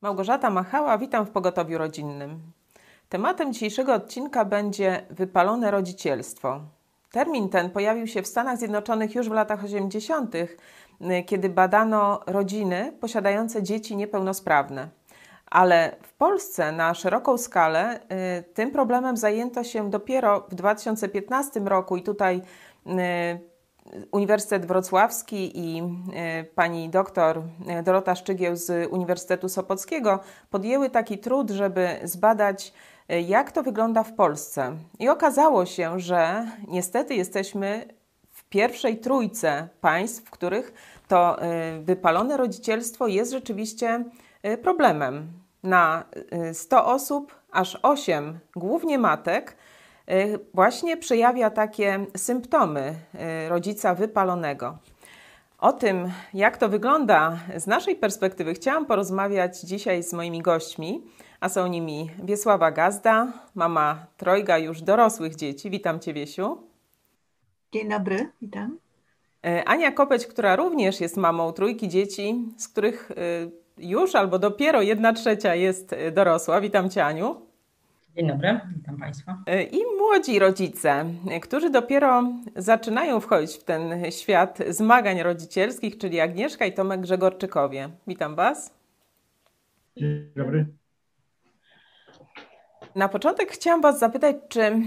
Małgorzata Machała, witam w Pogotowiu Rodzinnym. Tematem dzisiejszego odcinka będzie wypalone rodzicielstwo. Termin ten pojawił się w Stanach Zjednoczonych już w latach 80., kiedy badano rodziny posiadające dzieci niepełnosprawne. Ale w Polsce na szeroką skalę y, tym problemem zajęto się dopiero w 2015 roku i tutaj y, Uniwersytet Wrocławski i e, pani doktor e, Dorota Szczygieł z Uniwersytetu Sopockiego podjęły taki trud, żeby zbadać, e, jak to wygląda w Polsce. I okazało się, że niestety jesteśmy w pierwszej trójce państw, w których to wypalone rodzicielstwo jest rzeczywiście problemem. Na 100 osób aż 8, głównie matek, właśnie przejawia takie symptomy y, rodzica wypalonego. O tym, jak to wygląda z naszej perspektywy, chciałam porozmawiać dzisiaj z moimi gośćmi, a są nimi Wiesława Gazda, mama trojga już dorosłych dzieci. Witam Cię, Wiesiu. Dzień dobry, witam. Y, Ania Kopeć, która również jest mamą trójki dzieci, z których już albo dopiero jedna trzecia jest dorosła. Witam Cię, Aniu. Dzień dobry, witam Państwa. E, I młodzi rodzice, którzy dopiero zaczynają wchodzić w ten świat zmagań rodzicielskich, czyli Agnieszka i Tomek Grzegorczykowie. Witam Was. Dzień dobry. Na początek chciałam Was zapytać, czy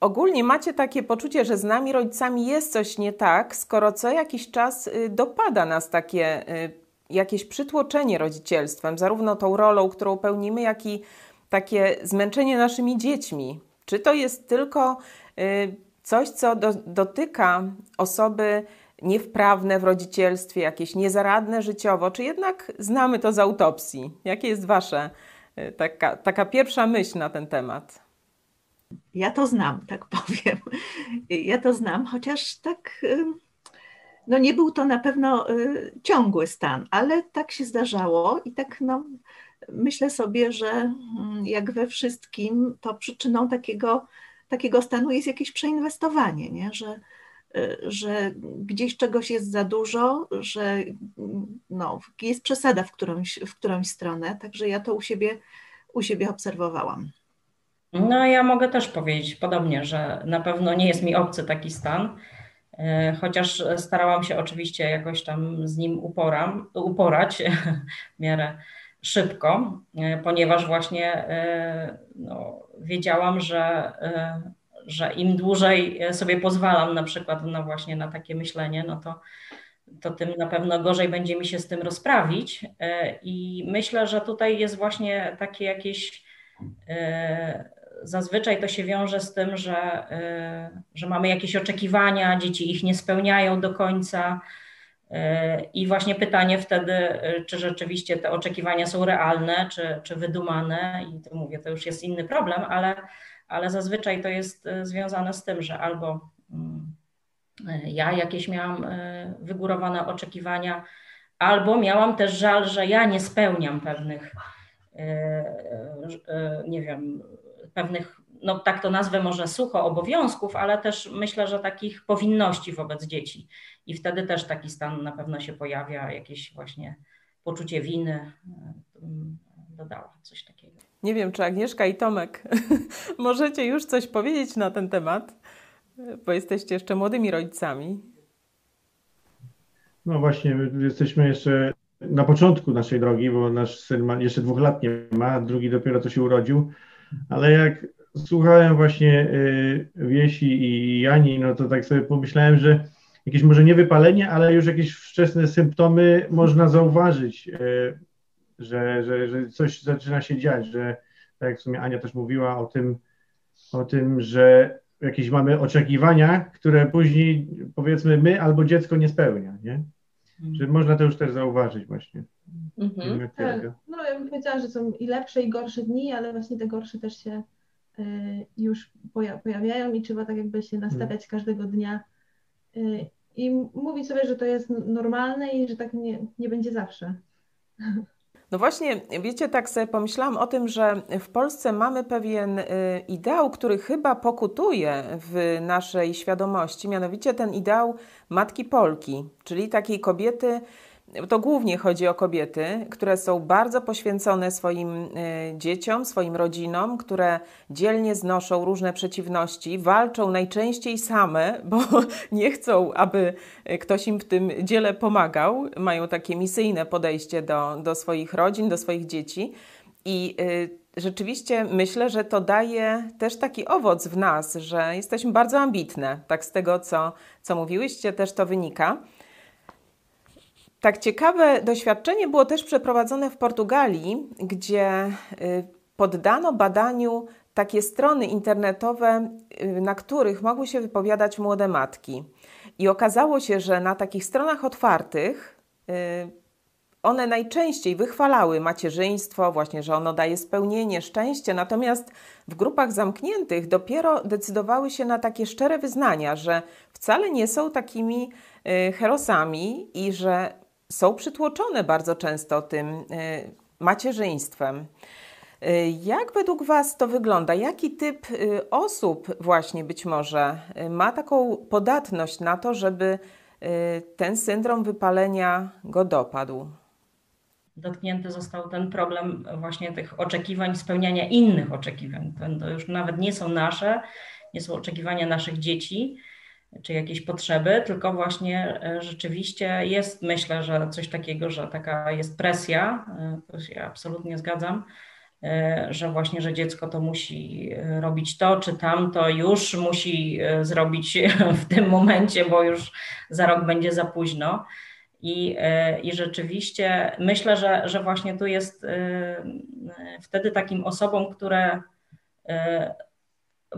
ogólnie macie takie poczucie, że z nami rodzicami jest coś nie tak, skoro co jakiś czas y, dopada nas takie y, jakieś przytłoczenie rodzicielstwem, zarówno tą rolą, którą pełnimy, jak i takie zmęczenie naszymi dziećmi? Czy to jest tylko y, coś, co do, dotyka osoby niewprawne w rodzicielstwie, jakieś niezaradne życiowo, czy jednak znamy to z autopsji? Jakie jest Wasze y, taka, taka pierwsza myśl na ten temat? Ja to znam, tak powiem. Ja to znam, chociaż tak, y, no nie był to na pewno ciągły stan, ale tak się zdarzało i tak no, myślę sobie, że mm, jak we wszystkim, to przyczyną takiego, takiego stanu jest jakieś przeinwestowanie, nie? Że, y, że gdzieś czegoś jest za dużo, że mm, no, jest przesada w którąś, w którąś stronę, także ja to u siebie, u siebie obserwowałam. No, ja mogę też powiedzieć podobnie, że na pewno nie jest mi obcy taki stan, y, chociaż starałam się oczywiście jakoś tam z nim uporam, uporać w miarę szybko, e, ponieważ właśnie e, no, wiedziałam, że, e, że im dłużej sobie pozwalam na przykład no właśnie na takie myślenie, no to, to tym na pewno gorzej będzie mi się z tym rozprawić. I myślę, że tutaj jest właśnie takie jakieś. Zazwyczaj to się wiąże z tym, że, że mamy jakieś oczekiwania, dzieci ich nie spełniają do końca, i właśnie pytanie wtedy, czy rzeczywiście te oczekiwania są realne, czy, czy wydumane, i to mówię, to już jest inny problem, ale, ale zazwyczaj to jest e, związane z tym, że albo mm, e, ja jakieś miałam e, wygórowane oczekiwania, albo miałam też żal, że ja nie spełniam pewnych, nie wiem, pewnych no tak to nazwę może sucho, obowiązków, ale też myślę, że takich powinności wobec dzieci. I wtedy też taki stan na pewno się pojawia, jakieś właśnie poczucie winy e, dodała coś takiego. Nie wiem, czy Agnieszka i Tomek możecie już coś powiedzieć na ten temat, bo jesteście jeszcze młodymi rodzicami. No właśnie, jesteśmy jeszcze na początku naszej drogi, bo nasz syn ma, jeszcze dwóch lat nie ma, drugi dopiero co się urodził, ale jak słuchałem właśnie y, Wiesi i Jani, no to tak sobie pomyślałem, że jakieś może nie wypalenie, ale już jakieś wczesne symptomy można zauważyć, y, że, że, że coś zaczyna się dziać, że tak jak w sumie Ania też mówiła o tym, o tym, że jakieś mamy oczekiwania, które później powiedzmy my albo dziecko nie spełnia, nie? Mhm. Że można to już też zauważyć właśnie. Mhm. Tak. No ja bym powiedziała, że są i lepsze i gorsze dni, ale właśnie te gorsze też się już pojawiają i trzeba tak jakby się nastawiać każdego dnia y, i mówić sobie, że to jest normalne i że tak nie, nie będzie zawsze. No właśnie, wiecie, tak sobie pomyślałam o tym, że w Polsce mamy pewien y, ideał, który chyba pokutuje w naszej świadomości, mianowicie ten ideał matki Polki, czyli takiej kobiety to głównie chodzi o kobiety, które są bardzo poświęcone swoim dzieciom, swoim rodzinom, które dzielnie znoszą różne przeciwności, walczą najczęściej same, bo nie chcą, aby ktoś im w tym dziele pomagał. Mają takie misyjne podejście do, do swoich rodzin, do swoich dzieci. I rzeczywiście myślę, że to daje też taki owoc w nas, że jesteśmy bardzo ambitne. Tak z tego, co, co mówiłyście, też to wynika. Tak ciekawe doświadczenie było też przeprowadzone w Portugalii, gdzie y, poddano badaniu takie strony internetowe, y, na których mogły się wypowiadać młode matki. I okazało się, że na takich stronach otwartych y, one najczęściej wychwalały macierzyństwo, właśnie, że ono daje spełnienie, szczęście, natomiast w grupach zamkniętych dopiero decydowały się na takie szczere wyznania, że wcale nie są takimi herosami i że są przytłoczone bardzo często tym y, macierzyństwem. Y, jak według Was to wygląda? Jaki typ y, osób właśnie być może ma taką podatność na to, żeby ten syndrom wypalenia go dopadł? Dotknięty został ten problem właśnie tych oczekiwań, spełniania innych oczekiwań. To już nawet nie są nasze, nie są oczekiwania naszych dzieci, czy jakieś potrzeby, tylko właśnie e, rzeczywiście jest, myślę, że coś takiego, że taka jest presja, e, to się absolutnie zgadzam, e, że właśnie, że dziecko to musi robić to czy tamto, już musi zrobić w tym momencie, bo już za rok będzie za późno. I, i rzeczywiście myślę, że, że właśnie tu jest wtedy takim osobom, które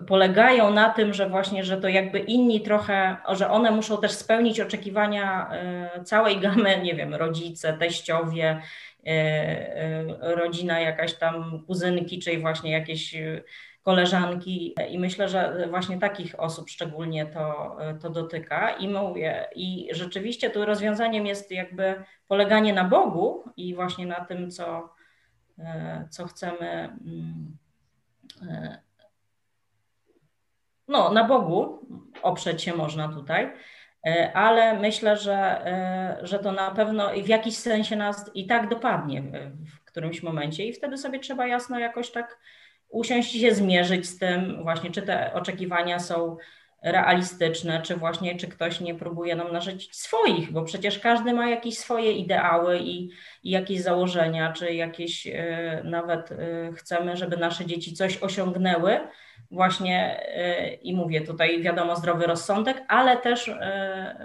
polegają na tym, że właśnie, że to jakby inni trochę, że one muszą też spełnić oczekiwania e, całej gamy, nie wiem, rodzice, teściowie, e, e, rodzina jakaś tam kuzynki, czy właśnie jakieś koleżanki. I myślę, że właśnie takich osób szczególnie to, to dotyka. I mówię, i rzeczywiście tu rozwiązaniem jest jakby poleganie na Bogu i właśnie na tym, co, co chcemy mm, no, na Bogu oprzeć się można tutaj, e, ale myślę, że, e, że to na pewno w jakiś sensie nas i tak dopadnie w którymś momencie i wtedy sobie trzeba jasno jakoś tak usiąść i się zmierzyć z tym właśnie, czy te oczekiwania są realistyczne, czy właśnie, czy ktoś nie próbuje nam narzucić swoich, bo przecież każdy ma jakieś swoje ideały i, i jakieś założenia, czy jakieś y, nawet y, chcemy, żeby nasze dzieci coś osiągnęły, właśnie y, i mówię tutaj wiadomo zdrowy rozsądek, ale też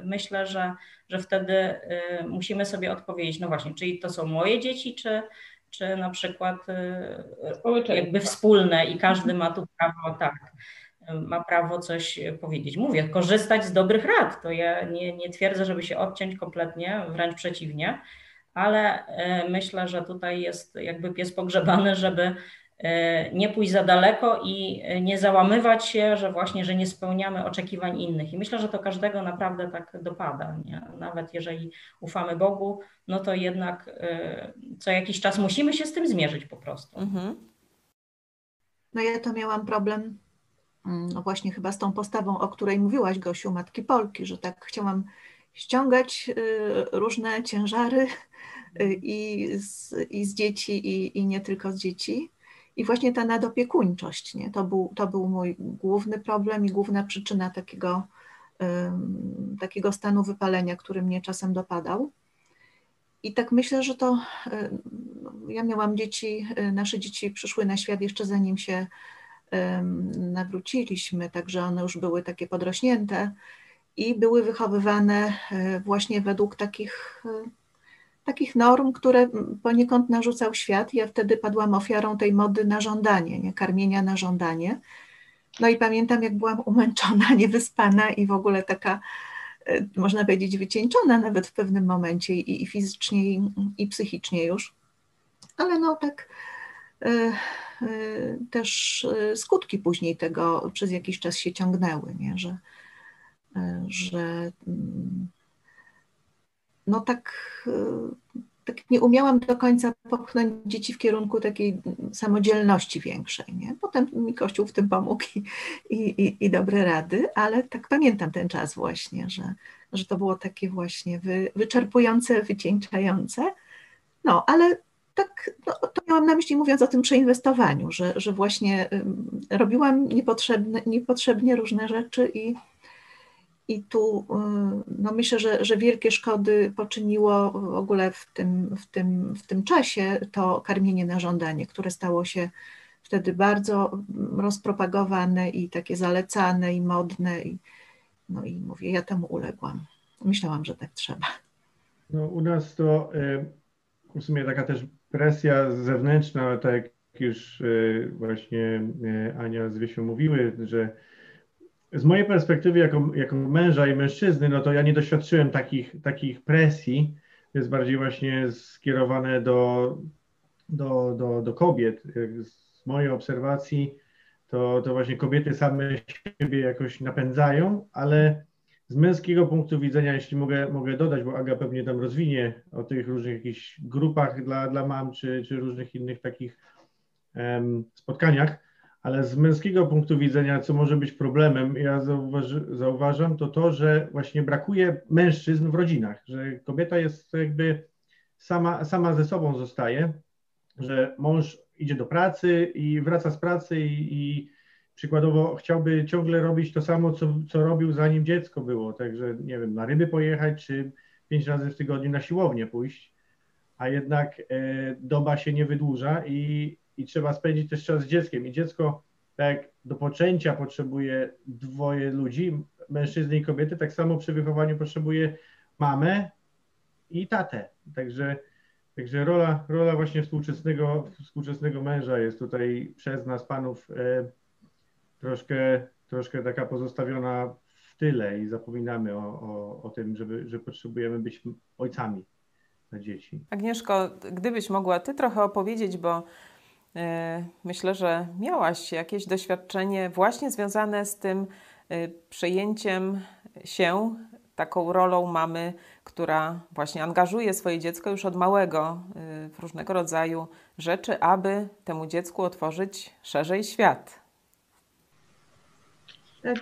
myślę, że, że wtedy musimy sobie odpowiedzieć, no właśnie, czyli to są moje dzieci, czy, czy na przykład jakby wspólne i każdy ma tu prawo, tak, ma prawo coś powiedzieć. Mówię, korzystać z dobrych rad. To ja nie, nie twierdzę, żeby się odciąć kompletnie, wręcz przeciwnie, ale myślę, że tutaj jest jakby pies pogrzebany, żeby nie pójść za daleko i nie załamywać się, że właśnie, że nie spełniamy oczekiwań innych. I myślę, że to każdego naprawdę tak dopada. Nie? Nawet jeżeli ufamy Bogu, no to jednak e, co jakiś czas musimy się z tym zmierzyć po prostu. Mhm. No ja to miałam problem Mm, no właśnie chyba z tą postawą, o której mówiłaś, Gosiu, Matki Polki, że tak chciałam ściągać y, różne ciężary y, i z, i z dzieci, i, i nie tylko z dzieci. I właśnie ta nadopiekuńczość, nie? To, był, to był mój główny problem i główna przyczyna takiego, takiego stanu wypalenia, który mnie czasem dopadał. I tak myślę, że to ja miałam dzieci, y, nasze dzieci przyszły na świat jeszcze zanim się nawróciliśmy, także one już były takie podrośnięte i były wychowywane e, właśnie według takich, e, takich norm, które poniekąd narzucał świat. Ja wtedy padłam ofiarą tej mody na żądanie, nie? karmienia na żądanie. No i pamiętam, jak byłam umęczona, niewyspana i w ogóle taka, e, można powiedzieć, wycieńczona nawet w pewnym momencie i, i fizycznie, i, i psychicznie już. Ale no tak Y, też skutki później tego przez jakiś czas się ciągnęły, nie? Że, że mm, no tak, tak nie umiałam do końca popchnąć dzieci w kierunku takiej samodzielności większej. Nie? Potem mi Kościół w tym pomógł i, i, i dobre rady, ale tak pamiętam ten czas właśnie, że, że to było takie właśnie wy, wyczerpujące, wycieńczające. No, ale tak, no, to miałam na myśli mówiąc o tym przeinwestowaniu, że, że właśnie robiłam niepotrzebne, niepotrzebnie różne rzeczy i, i tu no myślę, że, że wielkie szkody poczyniło w ogóle w tym, w, tym, w tym czasie to karmienie na żądanie, które stało się wtedy bardzo rozpropagowane i takie zalecane i modne. I, no i mówię, ja temu uległam. Myślałam, że tak trzeba. No, u nas to w sumie taka też presja zewnętrzna, tak jak już e, właśnie e, Ania z Wiesią mówiły, że z mojej perspektywy jako, jako męża i mężczyzny, no to ja nie doświadczyłem takich, takich presji, jest bardziej właśnie skierowane do, do, do, do kobiet. Z mojej obserwacji to, to właśnie kobiety same siebie jakoś napędzają, ale z męskiego punktu widzenia, jeśli mogę, mogę dodać, bo Aga pewnie tam rozwinie o tych różnych jakichś grupach dla, dla mam, czy, czy różnych innych takich um, spotkaniach, ale z męskiego punktu widzenia, co może być problemem, ja zauważy, zauważam, to to, że właśnie brakuje mężczyzn w rodzinach, że kobieta jest jakby sama, sama ze sobą zostaje, że mąż idzie do pracy i wraca z pracy i, i przykładowo chciałby ciągle robić to samo, co, co robił zanim dziecko było, także nie wiem, na ryby pojechać, czy pięć razy w tygodniu na siłownię pójść, a jednak e, doba się nie wydłuża i, i trzeba spędzić też czas z dzieckiem. I dziecko, tak do poczęcia potrzebuje dwoje ludzi, mężczyzny i kobiety, tak samo przy wychowaniu potrzebuje mamę i tatę. Także, także rola, rola właśnie współczesnego, współczesnego męża jest tutaj przez nas, panów, e, troszkę, troszkę taka pozostawiona w tyle i zapominamy o, o, o tym, żeby, że potrzebujemy być ojcami dla dzieci. Agnieszko, gdybyś mogła Ty trochę opowiedzieć, bo myślę, że miałaś jakieś doświadczenie właśnie związane z tym yy, przejęciem się taką rolą mamy, która właśnie angażuje swoje dziecko już od małego yy, w różnego rodzaju rzeczy, aby temu dziecku otworzyć szerzej świat. Tak,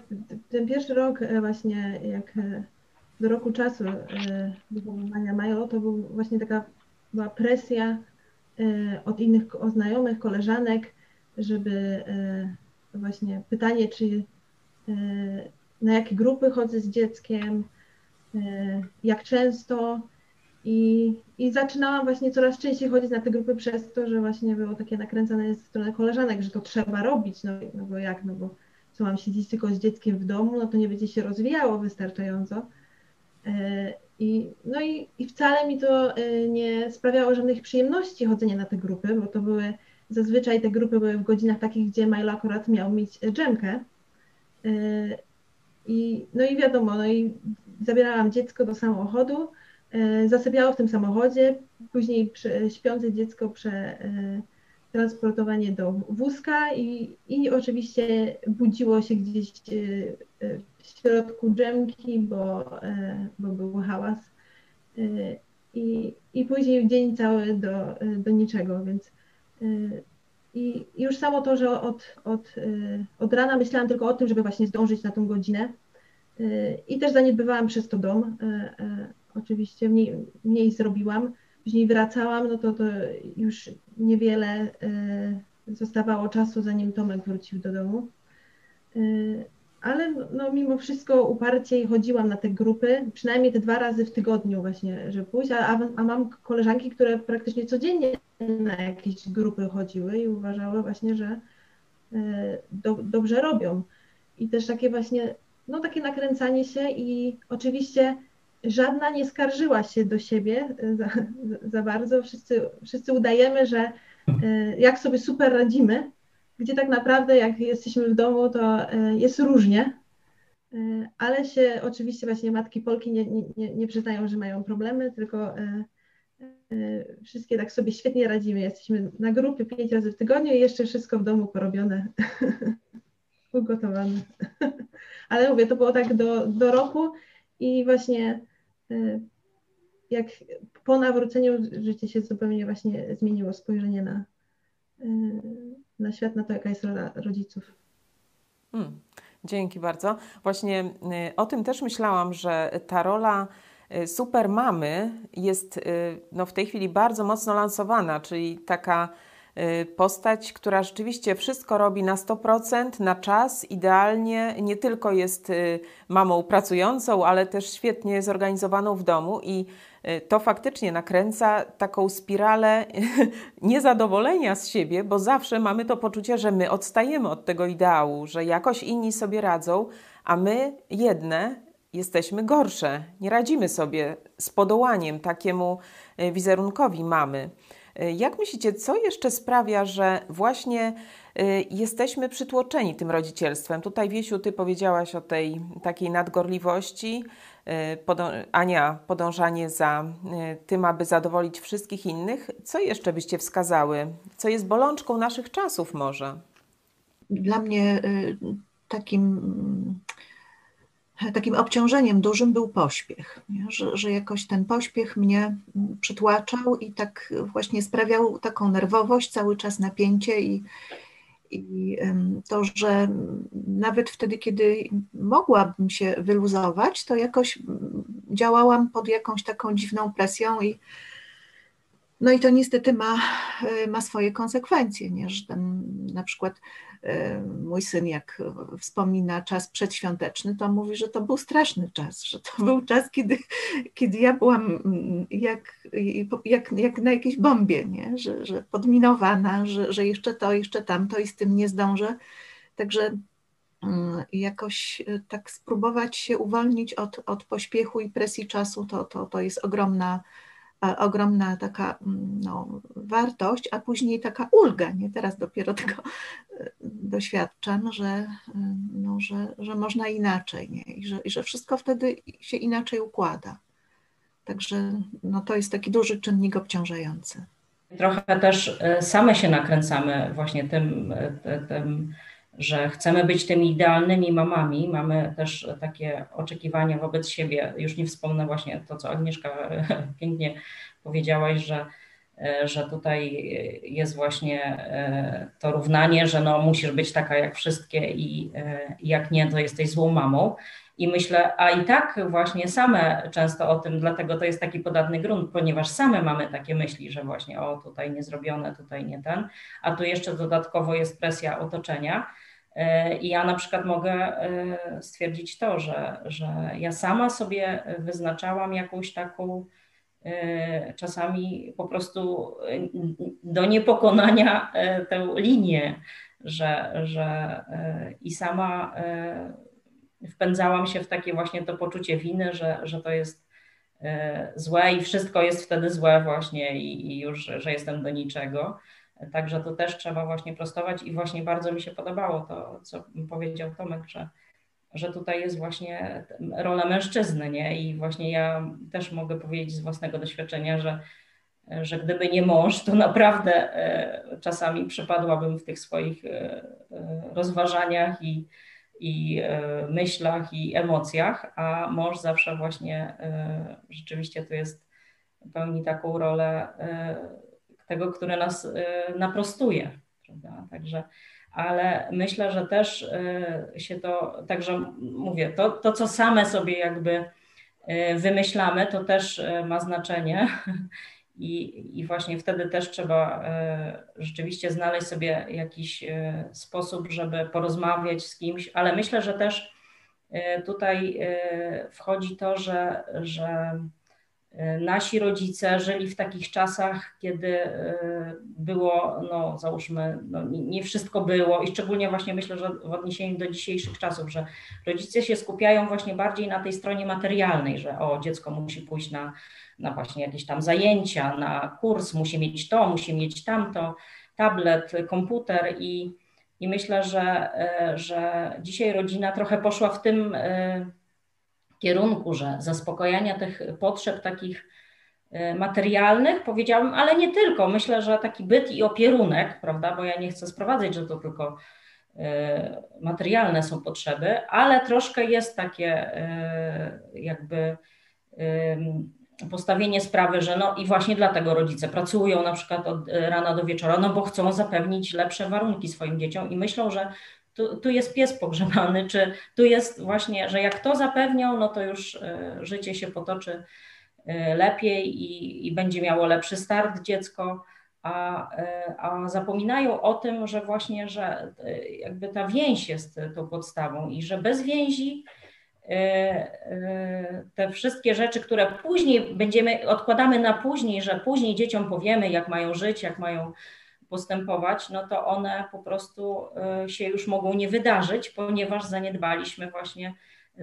ten pierwszy rok e, właśnie, jak e, do roku czasu e, wychowywania Majo, to był właśnie taka była presja od innych od znajomych, koleżanek, żeby właśnie pytanie, czy na jakie grupy chodzę z dzieckiem, jak często. I, I zaczynałam właśnie coraz częściej chodzić na te grupy przez to, że właśnie było takie nakręcane ze strony koleżanek, że to trzeba robić, no, no bo jak, no bo co mam siedzieć tylko z dzieckiem w domu, no to nie będzie się rozwijało wystarczająco. I, no i, i wcale mi to e, nie sprawiało żadnych przyjemności chodzenie na te grupy, bo to były, zazwyczaj te grupy były w godzinach takich, gdzie Milo akurat miał mieć dżemkę. E, I, no i wiadomo, no i zabierałam dziecko do samochodu, zasypiało w tym samochodzie, później śpiące dziecko prze, transportowanie do wózka i, i oczywiście budziło się gdzieś w środku drzemki, bo, e, bo był hałas. I, i później dzień cały do, do niczego, więc i już samo to, że od, od, od rana myślałam tylko o tym, żeby właśnie zdążyć na tą godzinę i też zaniedbywałam przez to dom. Oczywiście mniej, mniej zrobiłam później wracałam, no to, to już niewiele zostawało czasu, zanim Tomek wrócił do domu. Y, ale no, mimo wszystko uparcie chodziłam na te grupy, przynajmniej te dwa razy w tygodniu właśnie, żeby pójść, a, a mam koleżanki, które praktycznie codziennie na jakieś grupy chodziły i uważały właśnie, że y, do, dobrze robią. I też takie właśnie, no takie nakręcanie się i oczywiście żadna nie skarżyła się do siebie e, za, za bardzo. Wszyscy, wszyscy udajemy, że e, jak sobie super radzimy, gdzie tak naprawdę jak jesteśmy w domu, to e, jest różnie. Ale się oczywiście właśnie matki Polki nie, nie, nie przyznają, że mają problemy, tylko wszystkie tak sobie świetnie radzimy. Jesteśmy na grupie pięć razy w tygodniu i jeszcze wszystko w domu porobione, ugotowane. Ale mówię, to było tak do, do roku i właśnie jak po nawróceniu życie się zupełnie właśnie zmieniło, spojrzenie na, na świat, na to, jaka jest rola rodziców. Hmm, dzięki bardzo. Właśnie o tym też myślałam, że ta rola super mamy jest no, w tej chwili bardzo mocno lansowana, czyli taka Y, postać, która rzeczywiście wszystko robi na 100%, na czas, idealnie, nie tylko jest y, mamą pracującą, ale też świetnie zorganizowaną w domu i y, to faktycznie nakręca taką spiralę niezadowolenia z siebie, bo zawsze mamy to poczucie, że my odstajemy od tego ideału, że jakoś inni sobie radzą, a my jedne jesteśmy gorsze. Nie radzimy sobie z podołaniem takiemu wizerunkowi mamy. Jak myślicie, co jeszcze sprawia, że właśnie y, jesteśmy przytłoczeni tym rodzicielstwem? Tutaj, Wiesiu, ty powiedziałaś o tej takiej nadgorliwości, y, Ania, podążanie za y, tym, aby zadowolić wszystkich innych. Co jeszcze byście wskazały? Co jest bolączką naszych czasów może? Dla mnie takim takim obciążeniem dużym był pośpiech, że, że jakoś ten pośpiech mnie przytłaczał i tak właśnie sprawiał taką nerwowość, cały czas napięcie i, i to, że nawet wtedy, kiedy mogłabym się wyluzować, to jakoś działałam pod jakąś taką dziwną presją i no i to niestety ma, ma swoje konsekwencje, nie? że ten, na przykład E, mój syn, jak wspomina czas przedświąteczny, to mówi, że to był straszny czas, że to był czas, kiedy, kiedy ja byłam jak, jak, jak na jakiejś bombie, nie? Że, że podminowana, że, że jeszcze to, jeszcze tamto i z tym nie zdążę. Także mm, jakoś e, tak spróbować się uwolnić od, od pośpiechu i presji czasu, to, to, to jest ogromna ogromna taka mm, no, wartość, a później taka ulga. Nie? Teraz dopiero tego e, doświadczam, że, e, no, że, że można inaczej nie? I, że, i że wszystko wtedy się inaczej układa. Także no, to jest taki duży czynnik obciążający. Trochę też e, same się nakręcamy właśnie tym, tym że chcemy być tymi idealnymi mamami, mamy też takie oczekiwania wobec siebie. Już nie wspomnę właśnie to, co Agnieszka pięknie powiedziałaś, że, że tutaj jest właśnie e, to równanie, że no musisz być taka jak wszystkie i e, jak nie, to jesteś złą mamą. I myślę, a i tak właśnie same często o tym, dlatego to jest taki podatny grunt, ponieważ same mamy takie myśli, że właśnie o tutaj nie zrobione, tutaj nie ten, a tu jeszcze dodatkowo jest presja otoczenia I ja na przykład mogę e, stwierdzić to, że, że ja sama sobie wyznaczałam jakąś taką e, czasami po prostu do niepokonania tę linię, że, że i sama wpędzałam się w takie właśnie to poczucie winy, że, że to jest złe i wszystko jest wtedy złe właśnie i, i już, że jestem do niczego. Także to też trzeba właśnie prostować i właśnie bardzo mi się podobało to, co powiedział Tomek, że, że tutaj jest właśnie rola mężczyzny, nie? I właśnie ja też mogę powiedzieć z własnego doświadczenia, że, że gdyby nie mąż, to naprawdę e, czasami przepadłabym w tych swoich e, e, rozważaniach i, i myślach i emocjach, a mąż zawsze właśnie rzeczywiście tu jest pełni taką rolę tego, które nas y, naprostuje. Prawda? Także, ale myślę, że też y, się to, także mówię, to, to co same sobie jakby y, wymyślamy, to też ma znaczenie. I, I właśnie wtedy też trzeba rzeczywiście znaleźć sobie jakiś sposób, żeby porozmawiać z kimś, ale myślę, że też tutaj wchodzi to, że, że nasi rodzice żyli w takich czasach, kiedy e, było, no załóżmy, no, nie wszystko było i szczególnie właśnie myślę, że w odniesieniu do dzisiejszych czasów, że rodzice się skupiają właśnie bardziej na tej stronie materialnej, że o, dziecko musi pójść na, na właśnie jakieś tam zajęcia, na kurs, musi mieć to, musi mieć tamto, tablet, komputer i, i myślę, że, e, że dzisiaj rodzina trochę poszła w tym kierunku, że zaspokojania tych potrzeb takich e, materialnych, powiedziałabym, ale nie tylko. Myślę, że taki byt i opierunek, prawda, bo ja nie chcę sprowadzać, że to tylko e, materialne są potrzeby, ale troszkę jest takie e, jakby postawienie sprawy, że no i właśnie dlatego rodzice pracują na przykład od rana do wieczora, no bo chcą zapewnić lepsze warunki swoim dzieciom i myślą, że tu, tu jest pies pogrzebany, czy tu jest właśnie, że jak to zapewnią, no to już e, życie się potoczy e, lepiej i, i będzie miało lepszy start dziecko, a, e, a zapominają o tym, że właśnie, że jakby ta więź jest tą podstawą i że bez więzi te wszystkie rzeczy, które później będziemy, odkładamy na później, że później dzieciom powiemy, jak mają żyć, jak mają postępować, no to one po prostu y, się już mogą nie wydarzyć, ponieważ zaniedbaliśmy właśnie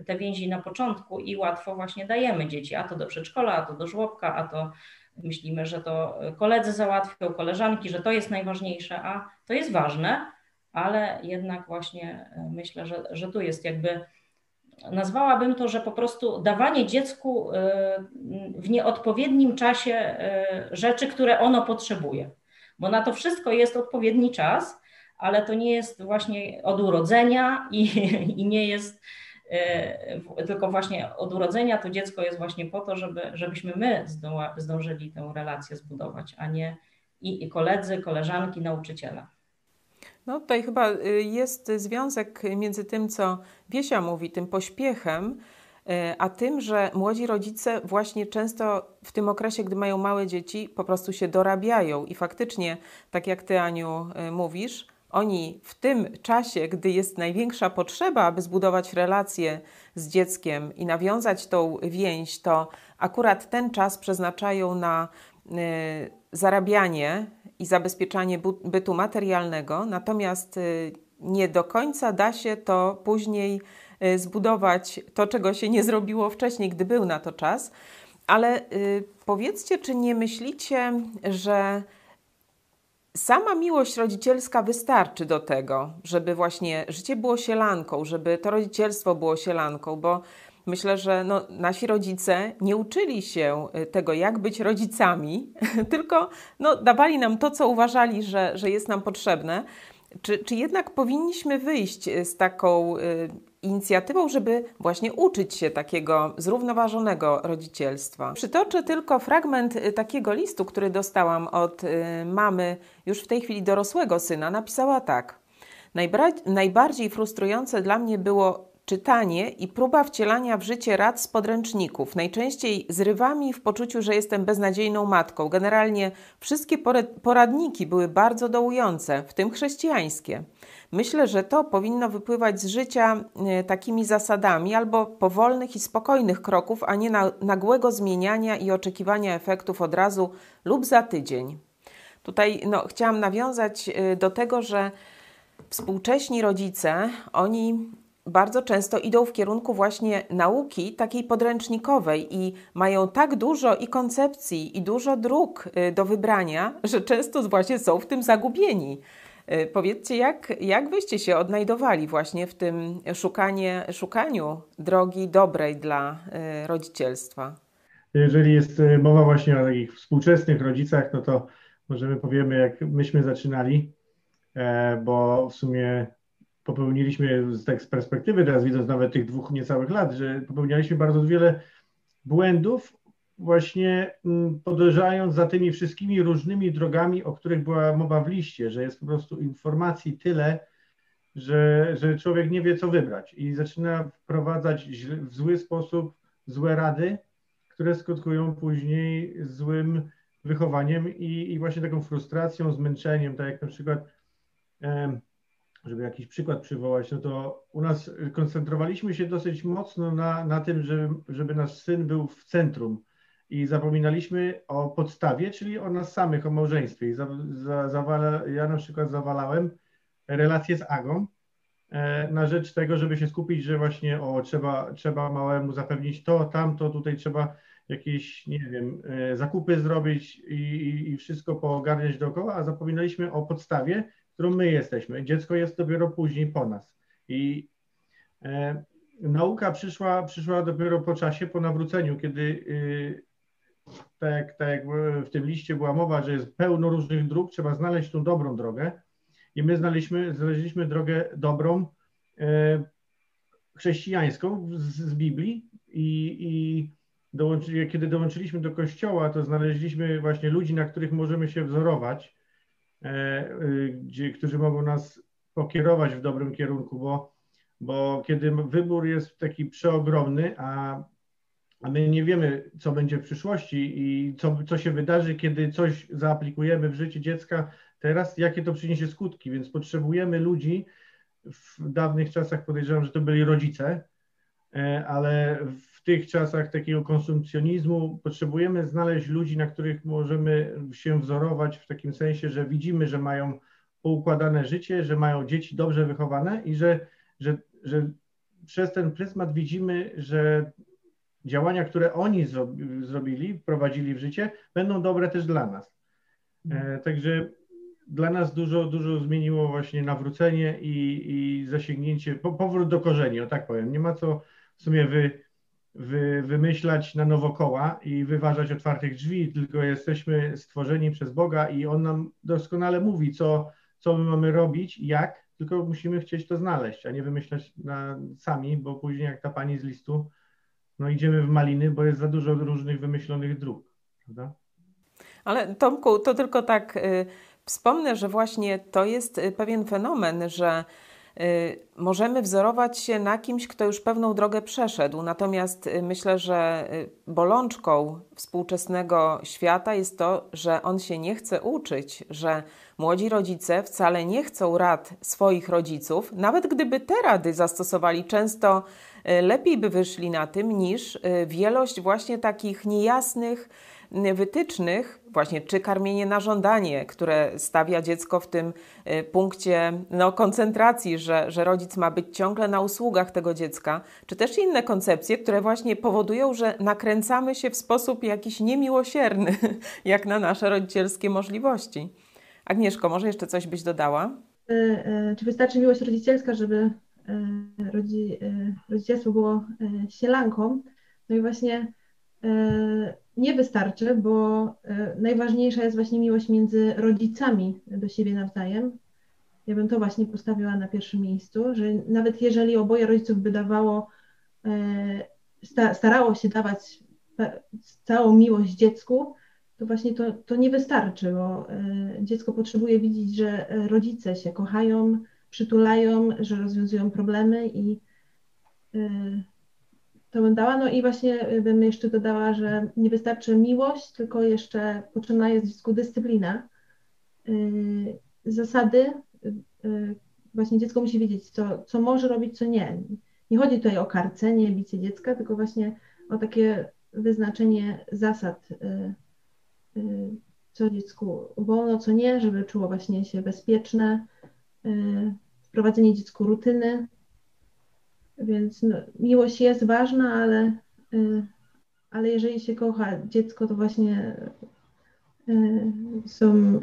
te więzi na początku i łatwo właśnie dajemy dzieci, a to do przedszkola, a to do żłobka, a to myślimy, że to koledzy załatwią, koleżanki, że to jest najważniejsze, a to jest ważne, ale jednak właśnie y, myślę, że, że tu jest jakby, nazwałabym to, że po prostu dawanie dziecku y, w nieodpowiednim czasie rzeczy, które ono potrzebuje bo na to wszystko jest odpowiedni czas, ale to nie jest właśnie od urodzenia i, i nie jest e, tylko właśnie od urodzenia to dziecko jest właśnie po to, żeby, żebyśmy my zdążyli tę relację zbudować, a nie i, i koledzy, koleżanki, nauczyciele. No tutaj chyba y, jest związek między tym, co Wiesia mówi, tym pośpiechem, a tym, że młodzi rodzice właśnie często w tym okresie, gdy mają małe dzieci, po prostu się dorabiają. I faktycznie, tak jak ty, Aniu, e, mówisz, oni w tym czasie, gdy jest największa potrzeba, aby zbudować relacje z dzieckiem i nawiązać tą więź, to akurat ten czas przeznaczają na y, zarabianie i zabezpieczanie bytu materialnego, natomiast y, nie do końca da się to później zbudować to, czego się nie zrobiło wcześniej, gdy był na to czas. Ale y, powiedzcie, czy nie myślicie, że sama miłość rodzicielska wystarczy do tego, żeby właśnie życie było sielanką, żeby to rodzicielstwo było sielanką, bo myślę, że no, nasi rodzice nie uczyli się y, tego, jak być rodzicami, tylko no, dawali nam to, co uważali, że, że jest nam potrzebne. Czy, czy jednak powinniśmy wyjść z taką inicjatywą, żeby właśnie uczyć się takiego zrównoważonego rodzicielstwa. Przytoczę tylko fragment y, takiego listu, który dostałam od y, mamy już w tej chwili dorosłego syna. Napisała tak: Najbardziej frustrujące dla mnie było czytanie i próba wcielania w życie rad z podręczników. Najczęściej zrywa mi w poczuciu, że jestem beznadziejną matką. Generalnie wszystkie poradniki były bardzo dołujące, w tym chrześcijańskie. Myślę, że to powinno wypływać z życia e, takimi zasadami albo powolnych i spokojnych kroków, a nie nagłego zmieniania i oczekiwania efektów od razu lub za tydzień. Tutaj no, chciałam nawiązać e, do tego, że współcześni rodzice, oni bardzo często idą w kierunku właśnie nauki takiej podręcznikowej i mają tak dużo i koncepcji, i dużo dróg e, do wybrania, że często właśnie są w tym zagubieni. E, powiedzcie, jak, jak wyście się odnajdowali właśnie w tym szukanie, szukaniu drogi dobrej dla e, rodzicielstwa? Jeżeli jest e, mowa właśnie o takich współczesnych rodzicach, no to możemy powiemy, jak myśmy zaczynali, bo w sumie popełniliśmy tak z perspektywy, teraz widząc nawet tych dwóch niecałych lat, że popełnialiśmy bardzo wiele błędów, właśnie mm, podążając za tymi wszystkimi różnymi drogami, o których była mowa w liście, że jest po prostu informacji tyle, że, że człowiek nie wie, co wybrać i zaczyna wprowadzać w zły sposób złe rady, które skutkują później złym wychowaniem i, i właśnie taką frustracją, zmęczeniem, tak jak na przykład, żeby jakiś przykład przywołać, no to u nas koncentrowaliśmy się dosyć mocno na, na tym, żeby, żeby nasz syn był w centrum i zapominaliśmy o podstawie, czyli o nas samych, o małżeństwie. I za, za, zawala, ja na przykład zawalałem relacje z Agą e, na rzecz tego, żeby się skupić, że właśnie o, trzeba, trzeba małemu zapewnić to, tamto, tutaj trzeba jakieś, nie wiem, e, zakupy zrobić i, i, i wszystko poogarniać dookoła, a zapominaliśmy o podstawie, którą my jesteśmy. Dziecko jest dopiero później po nas. I e, nauka przyszła, przyszła dopiero po czasie, po nawróceniu, kiedy y, tak, tak jak w tym liście była mowa, że jest pełno różnych dróg, trzeba znaleźć tą dobrą drogę. I my znaleźliśmy, znaleźliśmy drogę dobrą, e, chrześcijańską z, z Biblii i, i dołączy, kiedy dołączyliśmy do kościoła, to znaleźliśmy właśnie ludzi, na których możemy się wzorować, e, gdzie, którzy mogą nas pokierować w dobrym kierunku, bo, bo kiedy wybór jest taki przeogromny, a, a my nie wiemy, co będzie w przyszłości i co, co się wydarzy, kiedy coś zaaplikujemy w życie dziecka teraz, jakie to przyniesie skutki, więc potrzebujemy ludzi, w dawnych czasach podejrzewam, że to byli rodzice, e, ale w tych czasach takiego konsumpcjonizmu potrzebujemy znaleźć ludzi, na których możemy się wzorować w takim sensie, że widzimy, że mają poukładane życie, że mają dzieci dobrze wychowane i że, że, że przez ten pryzmat widzimy, że działania, które oni zrobili, prowadzili w życie, będą dobre też dla nas. E, także dla nas dużo, dużo zmieniło właśnie nawrócenie i, i zasięgnięcie, po, powrót do korzeni, o tak powiem. Nie ma co w sumie wy, wy, wymyślać na nowo koła i wyważać otwartych drzwi, tylko jesteśmy stworzeni przez Boga i On nam doskonale mówi, co, co my mamy robić, jak, tylko musimy chcieć to znaleźć, a nie wymyślać na, sami, bo później jak ta pani z listu, no idziemy w maliny, bo jest za dużo różnych wymyślonych dróg, prawda? Ale Tomku, to tylko tak y, wspomnę, że właśnie to jest y, pewien fenomen, że możemy wzorować się na kimś, kto już pewną drogę przeszedł. Natomiast y, myślę, że bolączką współczesnego świata jest to, że on się nie chce uczyć, że młodzi rodzice wcale nie chcą rad swoich rodziców, nawet gdyby te rady zastosowali, często lepiej by wyszli na tym niż wielość właśnie takich niejasnych, wytycznych, właśnie czy karmienie na żądanie, które stawia dziecko w tym y, punkcie no, koncentracji, że, że rodzic ma być ciągle na usługach tego dziecka, czy też inne koncepcje, które właśnie powodują, że nakręcamy się w sposób jakiś niemiłosierny, jak na nasze rodzicielskie możliwości. Agnieszko, może jeszcze coś byś dodała? E, e, czy wystarczy miłość rodzicielska, żeby rodzi, rodzicielstwo było sielanką? No i właśnie nie wystarczy, bo e, najważniejsza jest właśnie miłość między rodzicami do siebie nawzajem. Ja bym to właśnie postawiła na pierwszym miejscu, że nawet jeżeli oboje rodziców by dawało, e, starało się dawać całą miłość dziecku, to właśnie to, to nie wystarczy, bo e, dziecko potrzebuje widzieć, że rodzice się kochają, przytulają, że rozwiązują problemy i to bym dała. No i właśnie bym jeszcze dodała, że nie wystarczy miłość, tylko jeszcze potrzebna jest w związku dyscyplina. Y, zasady, y, właśnie dziecko musi wiedzieć, co, co może robić, co nie. Nie chodzi tutaj o karcenie, bicie dziecka, tylko właśnie o takie wyznaczenie zasad, y, co dziecku wolno, co nie, żeby czuło właśnie się bezpieczne, wprowadzenie dziecku rutyny, więc no, miłość jest ważna, ale, y, ale jeżeli się kocha dziecko, to właśnie y, są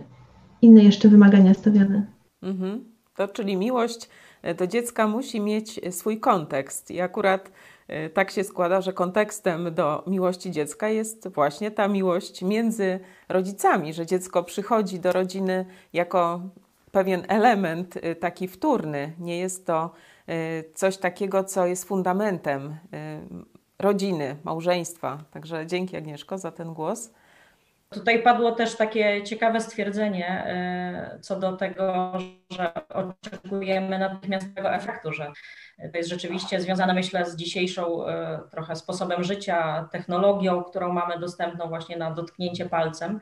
inne jeszcze wymagania stawiane. Mhm. To czyli miłość y, do dziecka musi mieć swój kontekst. I akurat tak się składa, że kontekstem do miłości dziecka jest właśnie ta miłość między rodzicami, że dziecko przychodzi do rodziny jako pewien element taki wtórny. Nie jest to coś takiego, co jest fundamentem y, rodziny, małżeństwa. Także dzięki Agnieszko za ten głos. Tutaj padło też takie ciekawe stwierdzenie y, co do tego, że oczekujemy natychmiastowego efektu, że to jest rzeczywiście związane, myślę, z dzisiejszą trochę sposobem życia, technologią, którą mamy dostępną właśnie na dotknięcie palcem.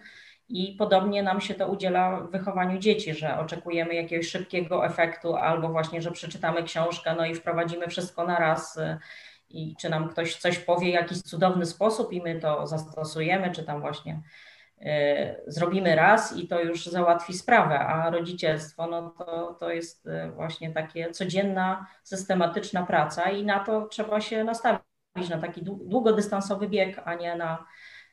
I podobnie nam się to udziela w wychowaniu dzieci, że oczekujemy jakiegoś szybkiego efektu, albo właśnie, że przeczytamy książkę, no i wprowadzimy wszystko na raz. Y, I czy nam ktoś coś powie w jakiś cudowny sposób i my to zastosujemy, czy tam właśnie y, zrobimy raz i to już załatwi sprawę, a rodzicielstwo no to, to jest y, właśnie takie codzienna, systematyczna praca i na to trzeba się nastawić, na taki długodystansowy bieg, a nie na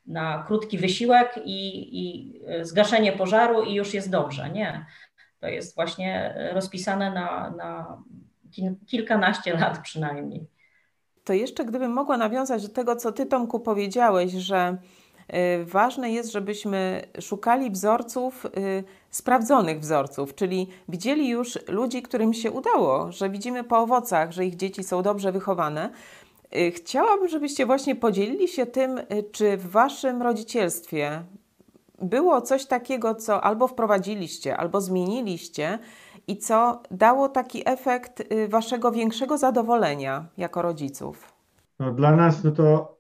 na krótki wysiłek i, i zgaszenie pożaru i już jest dobrze. Nie. To jest właśnie rozpisane na, na kilkanaście lat przynajmniej. To jeszcze gdybym mogła nawiązać do tego, co Ty Tomku powiedziałeś, że y, ważne jest, żebyśmy szukali wzorców, sprawdzonych wzorców, czyli widzieli już ludzi, którym się udało, że widzimy po owocach, że ich dzieci są dobrze wychowane, chciałabym, żebyście właśnie podzielili się tym, y, czy w waszym rodzicielstwie było coś takiego, co albo wprowadziliście, albo zmieniliście i co dało taki efekt y, waszego większego zadowolenia jako rodziców. No, dla nas no to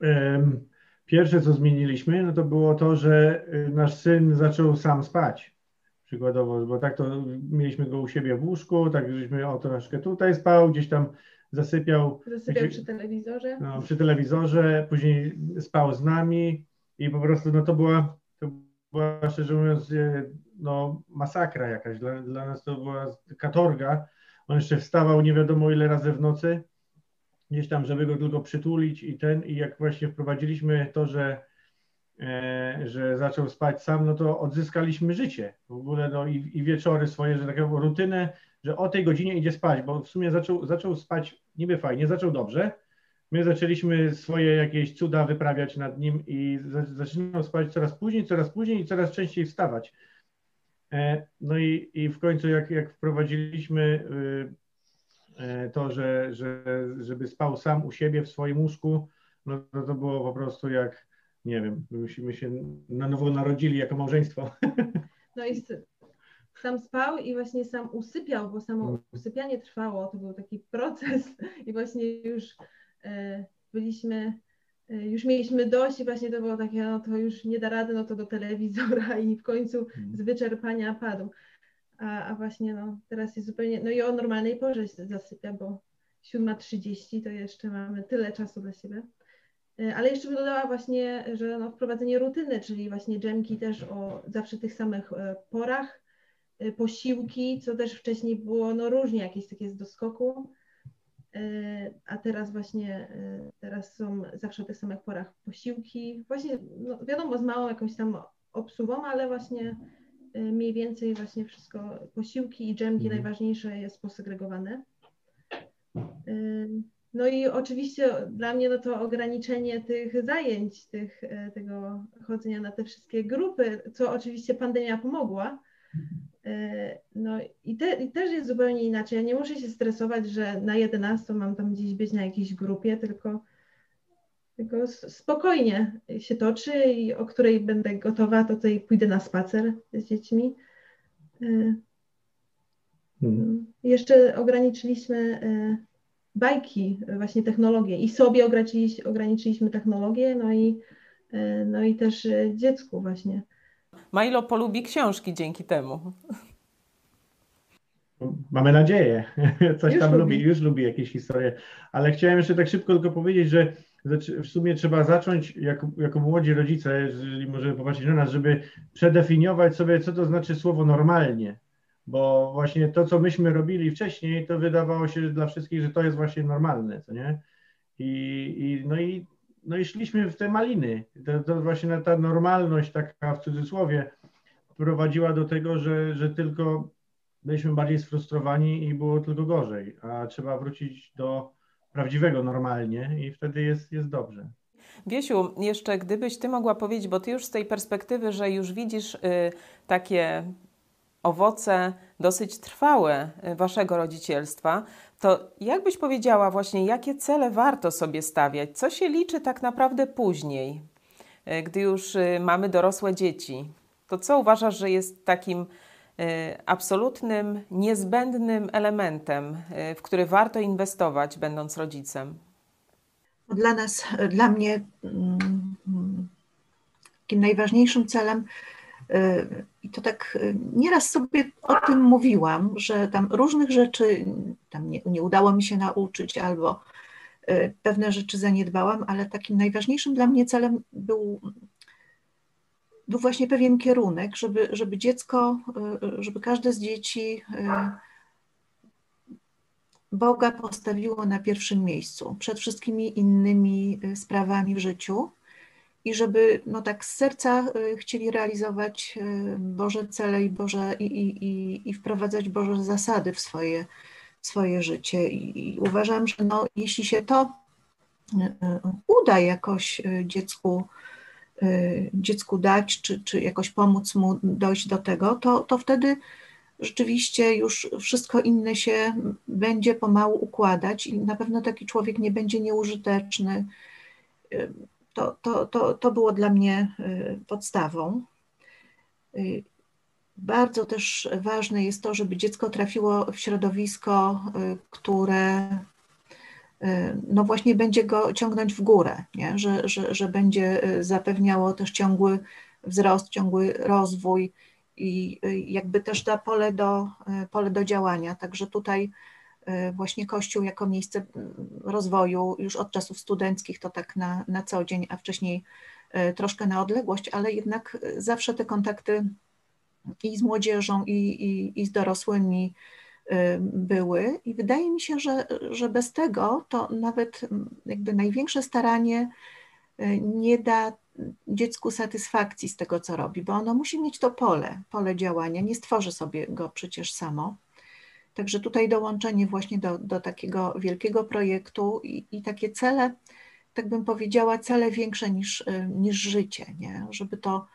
um, pierwsze, co zmieniliśmy, no to było to, że nasz syn zaczął sam spać. Przykładowo, bo tak to mieliśmy go u siebie w łóżku, tak żeśmy o troszkę tutaj spał, gdzieś tam zasypiał. Zasypiał przy telewizorze. No, przy telewizorze, później spał z nami i po prostu no to była, to była szczerze mówiąc no, masakra jakaś. Dla, dla nas to była katorga. On jeszcze wstawał nie wiadomo ile razy w nocy, gdzieś tam, żeby go tylko przytulić i ten, i jak właśnie wprowadziliśmy to, że, e, że zaczął spać sam, no to odzyskaliśmy życie. W ogóle no i, i wieczory swoje, że taką rutynę, że o tej godzinie idzie spać, bo w sumie zaczął, zaczął spać niby fajnie, zaczął dobrze. My zaczęliśmy swoje jakieś cuda wyprawiać nad nim i zaczynał spać coraz później, coraz później i coraz częściej wstawać. E, no i, i w końcu jak, jak wprowadziliśmy y, e, to, że, że, żeby spał sam u siebie w swoim łóżku, no to, to było po prostu jak, nie wiem, myśmy się na nowo narodzili jako małżeństwo. No i sam spał i właśnie sam usypiał, bo samo mm. usypianie trwało, to był taki proces i właśnie już e, byliśmy, e, już mieliśmy dość i właśnie to było takie, no to już nie da rady, no to do telewizora i w końcu mm. z wyczerpania padł. A, a właśnie no teraz jest zupełnie, no i o normalnej porze zasypia, bo 7.30 to jeszcze mamy tyle czasu dla siebie. E, ale jeszcze bym dodała właśnie, że no wprowadzenie rutyny, czyli właśnie dżemki też o zawsze tych samych porach, posiłki, co też wcześniej było no różnie, jakieś takie z doskoku, y, a teraz właśnie, y, teraz są zawsze w tych samych porach posiłki, właśnie no wiadomo z małą jakąś tam obsługą, ale właśnie mniej więcej właśnie wszystko, posiłki i dżemki mhm. najważniejsze jest posegregowane. No i oczywiście dla mnie no to ograniczenie tych zajęć, tych, tego chodzenia na te wszystkie grupy, co oczywiście pandemia pomogła, no i, te, i, też jest zupełnie inaczej. Ja nie muszę się stresować, że na 11 mam tam gdzieś być na jakiejś grupie, tylko, tylko spokojnie się toczy i o której będę gotowa, to tutaj pójdę na spacer z dziećmi. E, hmm. Jeszcze ograniczyliśmy e, bajki, właśnie technologię i sobie ograniczyliśmy, ograniczyliśmy technologię, no i, no i też dziecku właśnie. Milo polubi książki dzięki temu. Mamy nadzieję. Coś już tam lubi. lubi, już lubi jakieś historie. Ale chciałem jeszcze tak szybko tylko powiedzieć, że w sumie trzeba zacząć jako, jako młodzi rodzice, jeżeli możemy popatrzeć na nas, żeby przedefiniować sobie, co to znaczy słowo normalnie. Bo właśnie to, co myśmy robili wcześniej, to wydawało się dla wszystkich, że to jest właśnie normalne, co nie? I, i, no i no i szliśmy w te maliny. To, to właśnie ta normalność, taka w cudzysłowie, prowadziła do tego, że, że tylko byliśmy bardziej sfrustrowani i było tylko gorzej, a trzeba wrócić do prawdziwego normalnie i wtedy jest, jest dobrze. Wiesiu, jeszcze gdybyś ty mogła powiedzieć, bo ty już z tej perspektywy, że już widzisz y, takie owoce dosyć trwałe y, waszego rodzicielstwa, to jak byś powiedziała właśnie, jakie cele warto sobie stawiać? Co się liczy tak naprawdę później, y, gdy już y, mamy dorosłe dzieci? To co uważasz, że jest takim absolutnym, niezbędnym elementem, w który warto inwestować, będąc rodzicem? Dla nas, dla mnie, mm, takim najważniejszym celem i to tak y, nieraz sobie o tym mówiłam, że tam różnych rzeczy tam nie, nie udało mi się nauczyć albo y, pewne rzeczy zaniedbałam, ale takim najważniejszym dla mnie celem był, był właśnie pewien kierunek, żeby, żeby dziecko, y, żeby każde z dzieci Boga postawiło na pierwszym miejscu przed wszystkimi innymi sprawami w życiu i żeby no tak z serca y, chcieli realizować y, Boże cele i, Boże, i, i, i wprowadzać Boże zasady w swoje, swoje życie. I, uważam, że no, jeśli się to y, uda jakoś dziecku, dziecku dać, czy, czy jakoś pomóc mu dojść do tego, to, to wtedy rzeczywiście już wszystko inne się będzie pomału układać i na pewno taki człowiek nie będzie nieużyteczny. To, to, to, to było dla mnie podstawą. Bardzo też ważne jest to, żeby dziecko trafiło w środowisko, które no właśnie będzie go ciągnąć w górę, nie? Że, że, że będzie zapewniało też ciągły wzrost, ciągły rozwój i jakby też da pole do, pole do działania. Także tutaj właśnie Kościół jako miejsce rozwoju już od czasów studenckich to tak na, na co dzień, a wcześniej troszkę na odległość, ale jednak zawsze te kontakty i z młodzieżą, i, i, i z dorosłymi były. I wydaje mi się, że, że bez tego to nawet jakby największe staranie nie da dziecku satysfakcji z tego, co robi, bo ono musi mieć to pole, pole działania, nie stworzy sobie go przecież samo. Także tutaj dołączenie właśnie do, do takiego wielkiego projektu i, i takie cele, tak bym powiedziała, cele większe niż, niż życie, nie? żeby to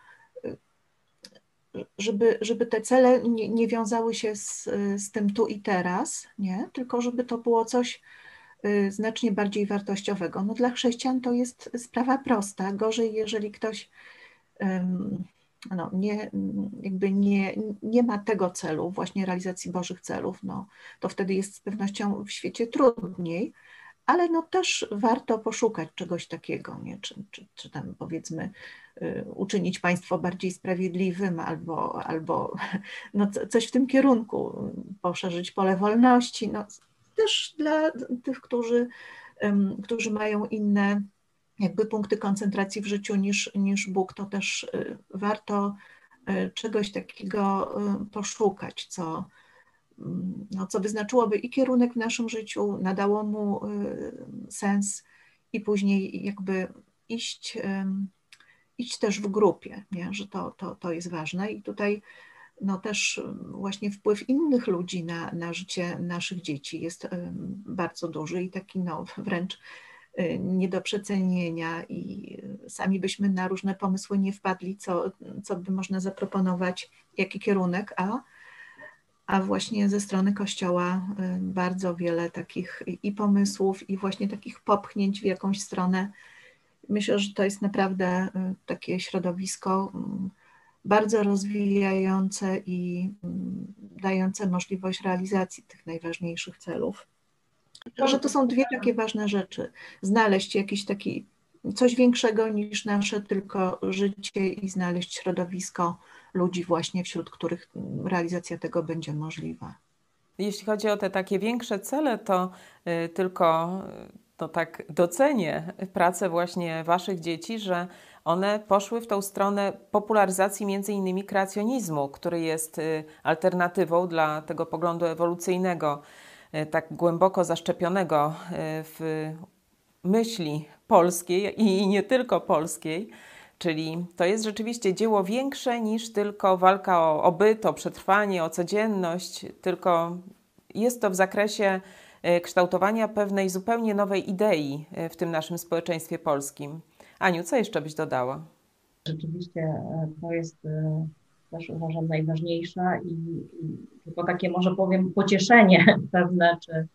żeby, żeby te cele nie, nie wiązały się z, z tym tu i teraz, nie? tylko żeby to było coś y, znacznie bardziej wartościowego. No dla chrześcijan to jest sprawa prosta. Gorzej, jeżeli ktoś no, nie, jakby nie, nie ma tego celu, właśnie realizacji Bożych celów, no, to wtedy jest z pewnością w świecie trudniej, ale no też warto poszukać czegoś takiego, nie? Czy, czy, czy tam powiedzmy y, uczynić państwo bardziej sprawiedliwym albo, albo no coś w tym kierunku, poszerzyć pole wolności, no też dla tych, którzy, którzy mają inne jakby punkty koncentracji w życiu niż, niż Bóg, to też y, warto y, czegoś takiego poszukać, co, no, co wyznaczyłoby i kierunek w naszym życiu, nadało mu y, sens i później jakby iść, iść też w grupie, nie? że to, to, to jest ważne i tutaj no też właśnie wpływ innych ludzi na, na życie naszych dzieci jest bardzo duży i taki no wręcz y, nie do przecenienia i sami byśmy na różne pomysły nie wpadli, co, co by można zaproponować, jaki kierunek, a a właśnie ze strony Kościoła y, bardzo wiele takich i pomysłów, i właśnie takich popchnięć w jakąś stronę. Myślę, że to jest naprawdę y, takie środowisko mm, bardzo rozwijające i mm, dające możliwość realizacji tych najważniejszych celów. Że to są dwie takie ważne rzeczy. Znaleźć jakiś taki coś większego niż nasze tylko życie i znaleźć środowisko ludzi właśnie, wśród których realizacja tego będzie możliwa. Jeśli chodzi o te takie większe cele, to y, tylko to tak docenię pracę właśnie Waszych dzieci, że one poszły w tą stronę popularyzacji między innymi kreacjonizmu, który jest y, alternatywą dla tego poglądu ewolucyjnego, y, tak głęboko zaszczepionego w myśli polskiej i nie tylko polskiej. Czyli to jest rzeczywiście dzieło większe niż tylko walka o, o byt, o przetrwanie, o codzienność, tylko jest to w zakresie e, kształtowania pewnej zupełnie nowej idei e, w tym naszym społeczeństwie polskim. Aniu, co jeszcze byś dodała? Rzeczywiście e, to jest też uważam najważniejsze i, i tylko takie może powiem pocieszenie pewne, czy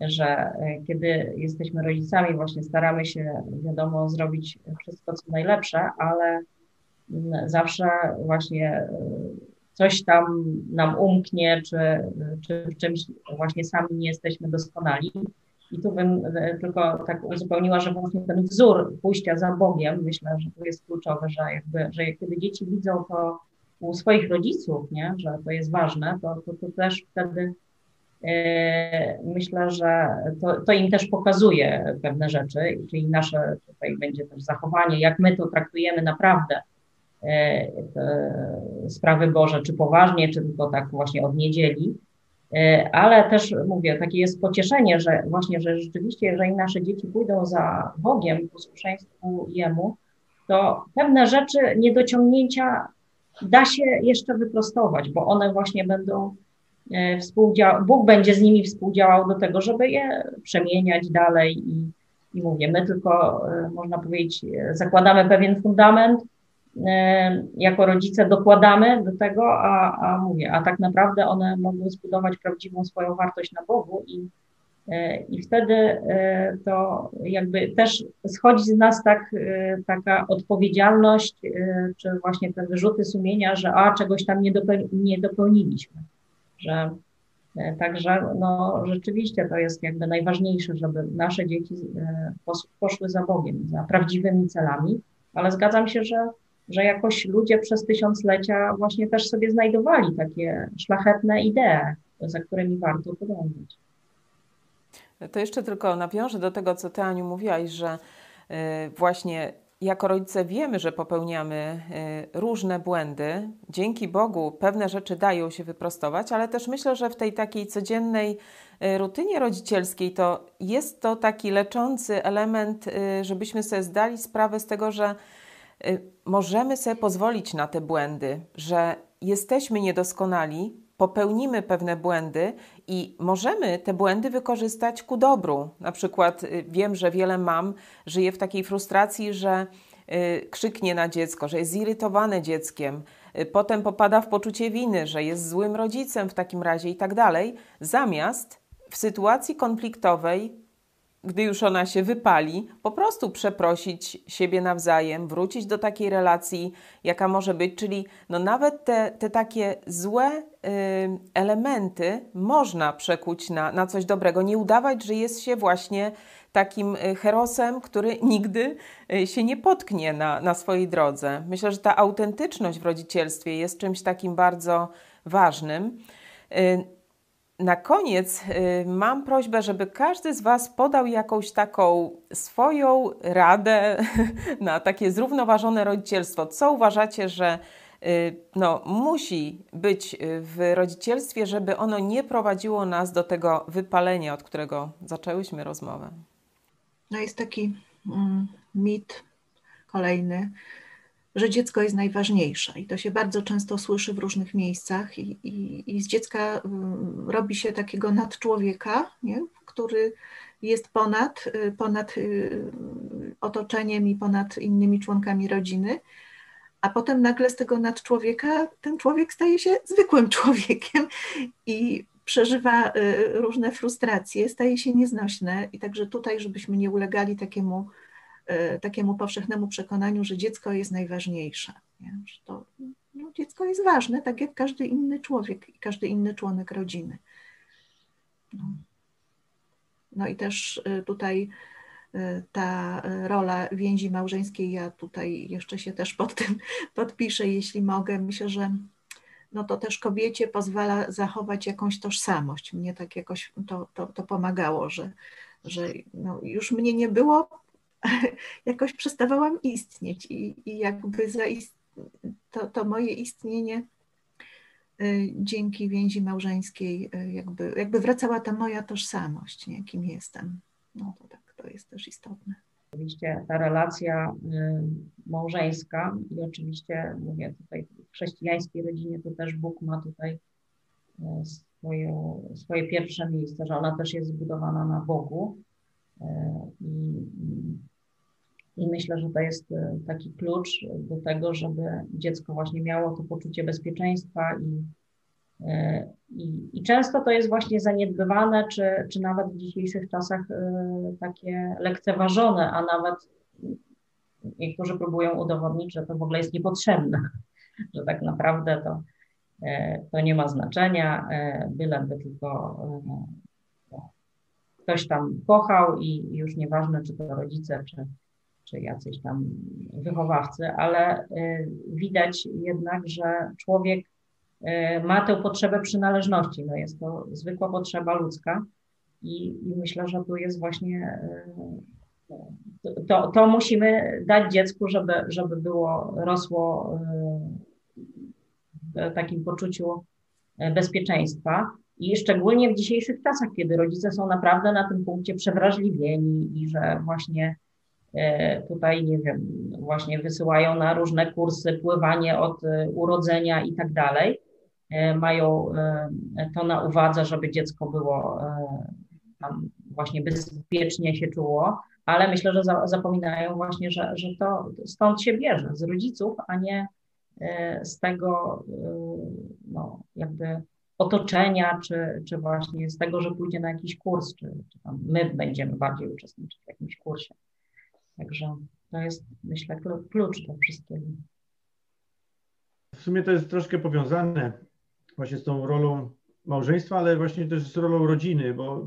że e, kiedy jesteśmy rodzicami, właśnie staramy się, wiadomo, zrobić wszystko, co najlepsze, ale mm, zawsze właśnie e, coś tam nam umknie, czy, czy w czymś właśnie sami nie jesteśmy doskonali. I tu bym e, tylko tak uzupełniła, że właśnie ten wzór pójścia za Bogiem, myślę, że to jest kluczowe, że jakby, że kiedy dzieci widzą to u swoich rodziców, nie, że to jest ważne, to, to, to też wtedy E, myślę, że to, to, im też pokazuje pewne rzeczy, czyli nasze tutaj będzie też zachowanie, jak my to traktujemy naprawdę e, sprawy Boże, czy poważnie, czy tylko tak właśnie od niedzieli. E, ale też mówię, takie jest pocieszenie, że właśnie, że rzeczywiście, jeżeli nasze dzieci pójdą za Bogiem, posłuszeństwu Jemu, to pewne rzeczy, niedociągnięcia da się jeszcze wyprostować, bo one właśnie będą E, współdział- Bóg będzie z nimi współdziałał do tego, żeby je przemieniać dalej i, i mówię, my tylko, e, można powiedzieć, zakładamy pewien fundament jako rodzice dokładamy do tego, a, a mówię, a tak naprawdę one mogą zbudować prawdziwą swoją wartość na Bogu i, i wtedy to jakby też schodzi z nas tak, taka odpowiedzialność, czy właśnie te wyrzuty sumienia, że a czegoś tam nie, dopeł, nie dopełniliśmy, że E, także no, rzeczywiście to jest jakby najważniejsze, żeby nasze dzieci e, poszły za Bogiem, za prawdziwymi celami, ale zgadzam się, że, że jakoś ludzie przez tysiąclecia właśnie też sobie znajdowali takie szlachetne idee, za którymi warto podążać. To jeszcze tylko nawiążę do tego, co Ty, Aniu, mówiłaś, że e, właśnie jako rodzice wiemy, że popełniamy y, różne błędy. Dzięki Bogu pewne rzeczy dają się wyprostować, ale też myślę, że w tej takiej codziennej y, rutynie rodzicielskiej to jest to taki leczący element, y, żebyśmy sobie zdali sprawę z tego, że możemy sobie pozwolić na te błędy, że jesteśmy niedoskonali, popełnimy pewne błędy i możemy te błędy wykorzystać ku dobru. Na przykład y, wiem, że wiele mam żyje w takiej frustracji, że y, krzyknie na dziecko, że jest zirytowane dzieckiem, y, potem popada w poczucie winy, że jest złym rodzicem w takim razie i tak dalej, zamiast w sytuacji konfliktowej gdy już ona się wypali, po prostu przeprosić siebie nawzajem, wrócić do takiej relacji, jaka może być, czyli no nawet te, te takie złe elementy można przekuć na, na coś dobrego. Nie udawać, że jest się właśnie takim y, herosem, który nigdy y, się nie potknie na, na swojej drodze. Myślę, że ta autentyczność w rodzicielstwie jest czymś takim bardzo ważnym. Y, na koniec mam prośbę, żeby każdy z Was podał jakąś taką swoją radę na takie zrównoważone rodzicielstwo. Co uważacie, że no, musi być w rodzicielstwie, żeby ono nie prowadziło nas do tego wypalenia, od którego zaczęłyśmy rozmowę? No jest taki mm, mit kolejny, że dziecko jest najważniejsze i to się bardzo często słyszy w różnych miejscach i, i, i z dziecka mm, robi się takiego nadczłowieka, nie? który jest ponad, y, ponad y, otoczeniem i ponad innymi członkami rodziny, a potem nagle z tego nadczłowieka ten człowiek staje się zwykłym człowiekiem i przeżywa y, różne frustracje, staje się nieznośne i także tutaj, żebyśmy nie ulegali takiemu E, takiemu powszechnemu przekonaniu, że dziecko jest najważniejsze. Nie? Że to, no, dziecko jest ważne, tak jak każdy inny człowiek i każdy inny członek rodziny. No, no i też e, tutaj ta rola więzi małżeńskiej, ja tutaj jeszcze się też pod tym podpiszę, jeśli mogę. Myślę, że no to też kobiecie pozwala zachować jakąś tożsamość. Mnie tak jakoś to, to, to pomagało, że, że no już mnie nie było, jakoś przestawałam istnieć i, i jakby to, to moje istnienie y, dzięki więzi małżeńskiej y, jakby, jakby wracała ta moja tożsamość, nie, kim jestem. No to tak, jest też istotne. Oczywiście ta relacja y, małżeńska i oczywiście mówię tutaj w chrześcijańskiej rodzinie to też Bóg ma tutaj swoje, swoje pierwsze miejsce, że ona też jest zbudowana na Bogu. I, i myślę, że to jest taki klucz do tego, żeby dziecko właśnie miało to poczucie bezpieczeństwa i, i, i często to jest właśnie zaniedbywane, czy, czy nawet w dzisiejszych czasach e, takie lekceważone, a nawet niektórzy próbują udowodnić, że to w ogóle jest niepotrzebne, że tak naprawdę to, to nie ma znaczenia, byleby tylko ktoś tam kochał i już nieważne, czy to rodzice, czy, czy jacyś tam wychowawcy, ale widać jednak, że człowiek ma tę potrzebę przynależności. No jest to zwykła potrzeba ludzka i, i myślę, że tu jest właśnie y, to, to musimy dać dziecku, żeby, żeby było, rosło w takim poczuciu bezpieczeństwa. I szczególnie w dzisiejszych czasach, kiedy rodzice są naprawdę na tym punkcie przewrażliwieni i że właśnie E, tutaj, nie wiem, właśnie wysyłają na różne kursy, pływanie od e, urodzenia i tak dalej. E, mają to na uwadze, żeby dziecko było tam właśnie bezpiecznie się czuło, ale myślę, że za, zapominają właśnie, że, że to stąd się bierze, z rodziców, a nie z tego no, jakby otoczenia, czy, czy właśnie z tego, że pójdzie na jakiś kurs, czy, czy my będziemy bardziej uczestniczyć w jakimś kursie. Także to jest, myślę, klucz do wszystkiego. W sumie to jest troszkę powiązane właśnie z tą rolą małżeństwa, ale właśnie też z rolą rodziny, bo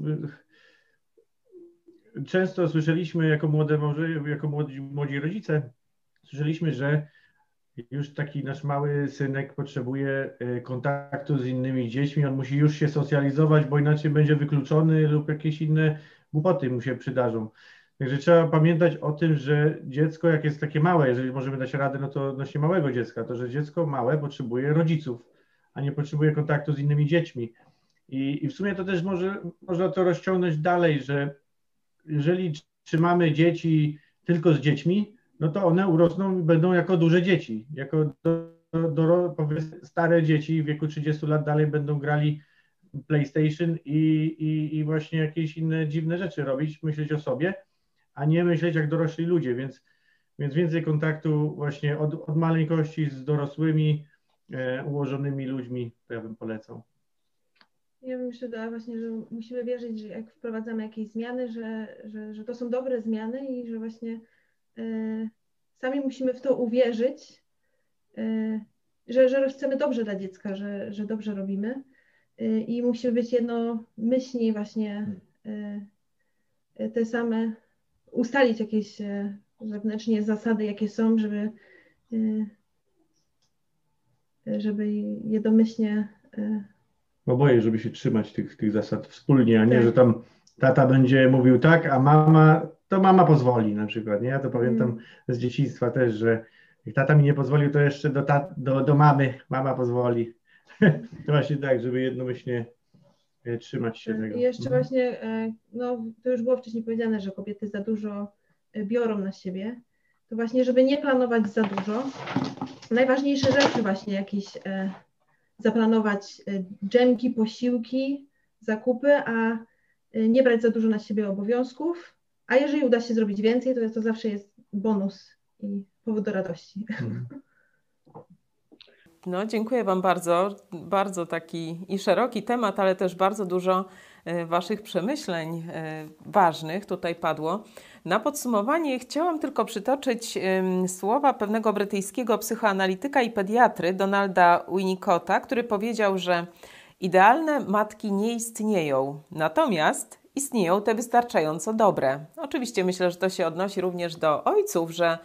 często słyszeliśmy jako młode małże, jako młodzi, młodzi rodzice, słyszeliśmy, że już taki nasz mały synek potrzebuje e, kontaktu z innymi dziećmi, on musi już się socjalizować, bo inaczej będzie wykluczony lub jakieś inne głupoty mu się przydarzą. Także trzeba pamiętać o tym, że dziecko, jak jest takie małe, jeżeli możemy dać radę, no to odnośnie małego dziecka, to że dziecko małe potrzebuje rodziców, a nie potrzebuje kontaktu z innymi dziećmi. I, i w sumie to też może, można to rozciągnąć dalej, że jeżeli trzymamy dzieci tylko z dziećmi, no to one urosną i będą jako duże dzieci, jako do, do, stare dzieci w wieku 30 lat dalej będą grali PlayStation i, i, i właśnie jakieś inne dziwne rzeczy robić, myśleć o sobie, a nie myśleć jak dorośli ludzie, więc, więc więcej kontaktu właśnie od, od maleńkości z dorosłymi, ułożonymi ludźmi, to ja bym polecał. Ja bym jeszcze dodała właśnie, że musimy wierzyć, że jak wprowadzamy jakieś zmiany, że, że, że to są dobre zmiany i że właśnie y, sami musimy w to uwierzyć, y, że, że chcemy dobrze dla dziecka, że, że dobrze robimy y, i musimy być jednomyślni właśnie te same, ustalić jakieś zewnętrznie zasady, jakie są, żeby żeby jednomyślnie oboje, żeby się trzymać tych, tych zasad wspólnie, a nie, tak. że tam tata będzie mówił tak, a mama, to mama pozwoli na przykład, nie? Ja to pamiętam mm. z dzieciństwa też, że jak tata mi nie pozwolił, to jeszcze do, tat, do, do mamy mama pozwoli. to właśnie tak, żeby jednomyślnie e, trzymać się tak, tego. I jeszcze mhm. właśnie, e, no to już było wcześniej powiedziane, że kobiety za dużo e, biorą na siebie, to właśnie, żeby nie planować za dużo, najważniejsze rzeczy właśnie jakieś zaplanować y, dżemki, posiłki, zakupy, a y, nie brać za dużo na siebie obowiązków, a jeżeli uda się zrobić więcej, to to zawsze jest bonus i powód do radości. Mhm. No, dziękuję Wam bardzo. Bardzo taki i szeroki temat, ale też bardzo dużo y, Waszych przemyśleń ważnych tutaj padło. Na podsumowanie chciałam tylko przytoczyć słowa pewnego brytyjskiego psychoanalityka i pediatry Donalda Winnicotta, który powiedział, że idealne matki nie istnieją, natomiast istnieją te wystarczająco dobre. Oczywiście myślę, że to się odnosi również do ojców, że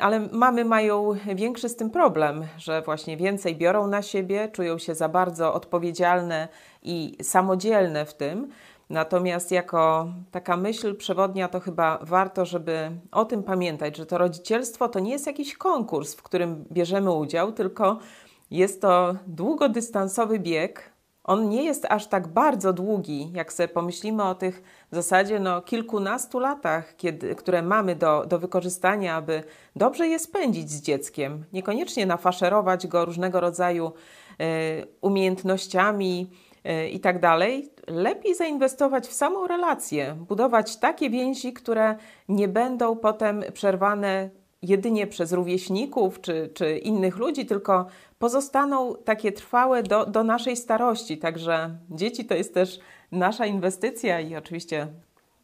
ale mamy mają większy z tym problem, że właśnie więcej biorą na siebie, czują się za bardzo odpowiedzialne i samodzielne w tym, Natomiast jako taka myśl przewodnia, to chyba warto, żeby o tym pamiętać, że to rodzicielstwo to nie jest jakiś konkurs, w którym bierzemy udział, tylko jest to długodystansowy bieg. On nie jest aż tak bardzo długi, jak sobie pomyślimy o tych w zasadzie no, kilkunastu latach, kiedy, które mamy do, do wykorzystania, aby dobrze je spędzić z dzieckiem. Niekoniecznie nafaszerować go różnego rodzaju y, umiejętnościami, i tak dalej, lepiej zainwestować w samą relację, budować takie więzi, które nie będą potem przerwane jedynie przez rówieśników czy, czy innych ludzi, tylko pozostaną takie trwałe do, do naszej starości. Także dzieci to jest też nasza inwestycja i oczywiście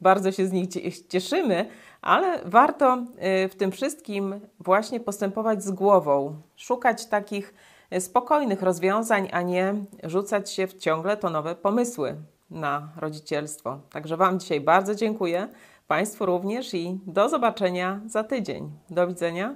bardzo się z nich cieszymy, ale warto y, w tym wszystkim właśnie postępować z głową, szukać takich spokojnych rozwiązań, a nie rzucać się w ciągle to nowe pomysły na rodzicielstwo. Także Wam dzisiaj bardzo dziękuję, Państwu również i do zobaczenia za tydzień. Do widzenia.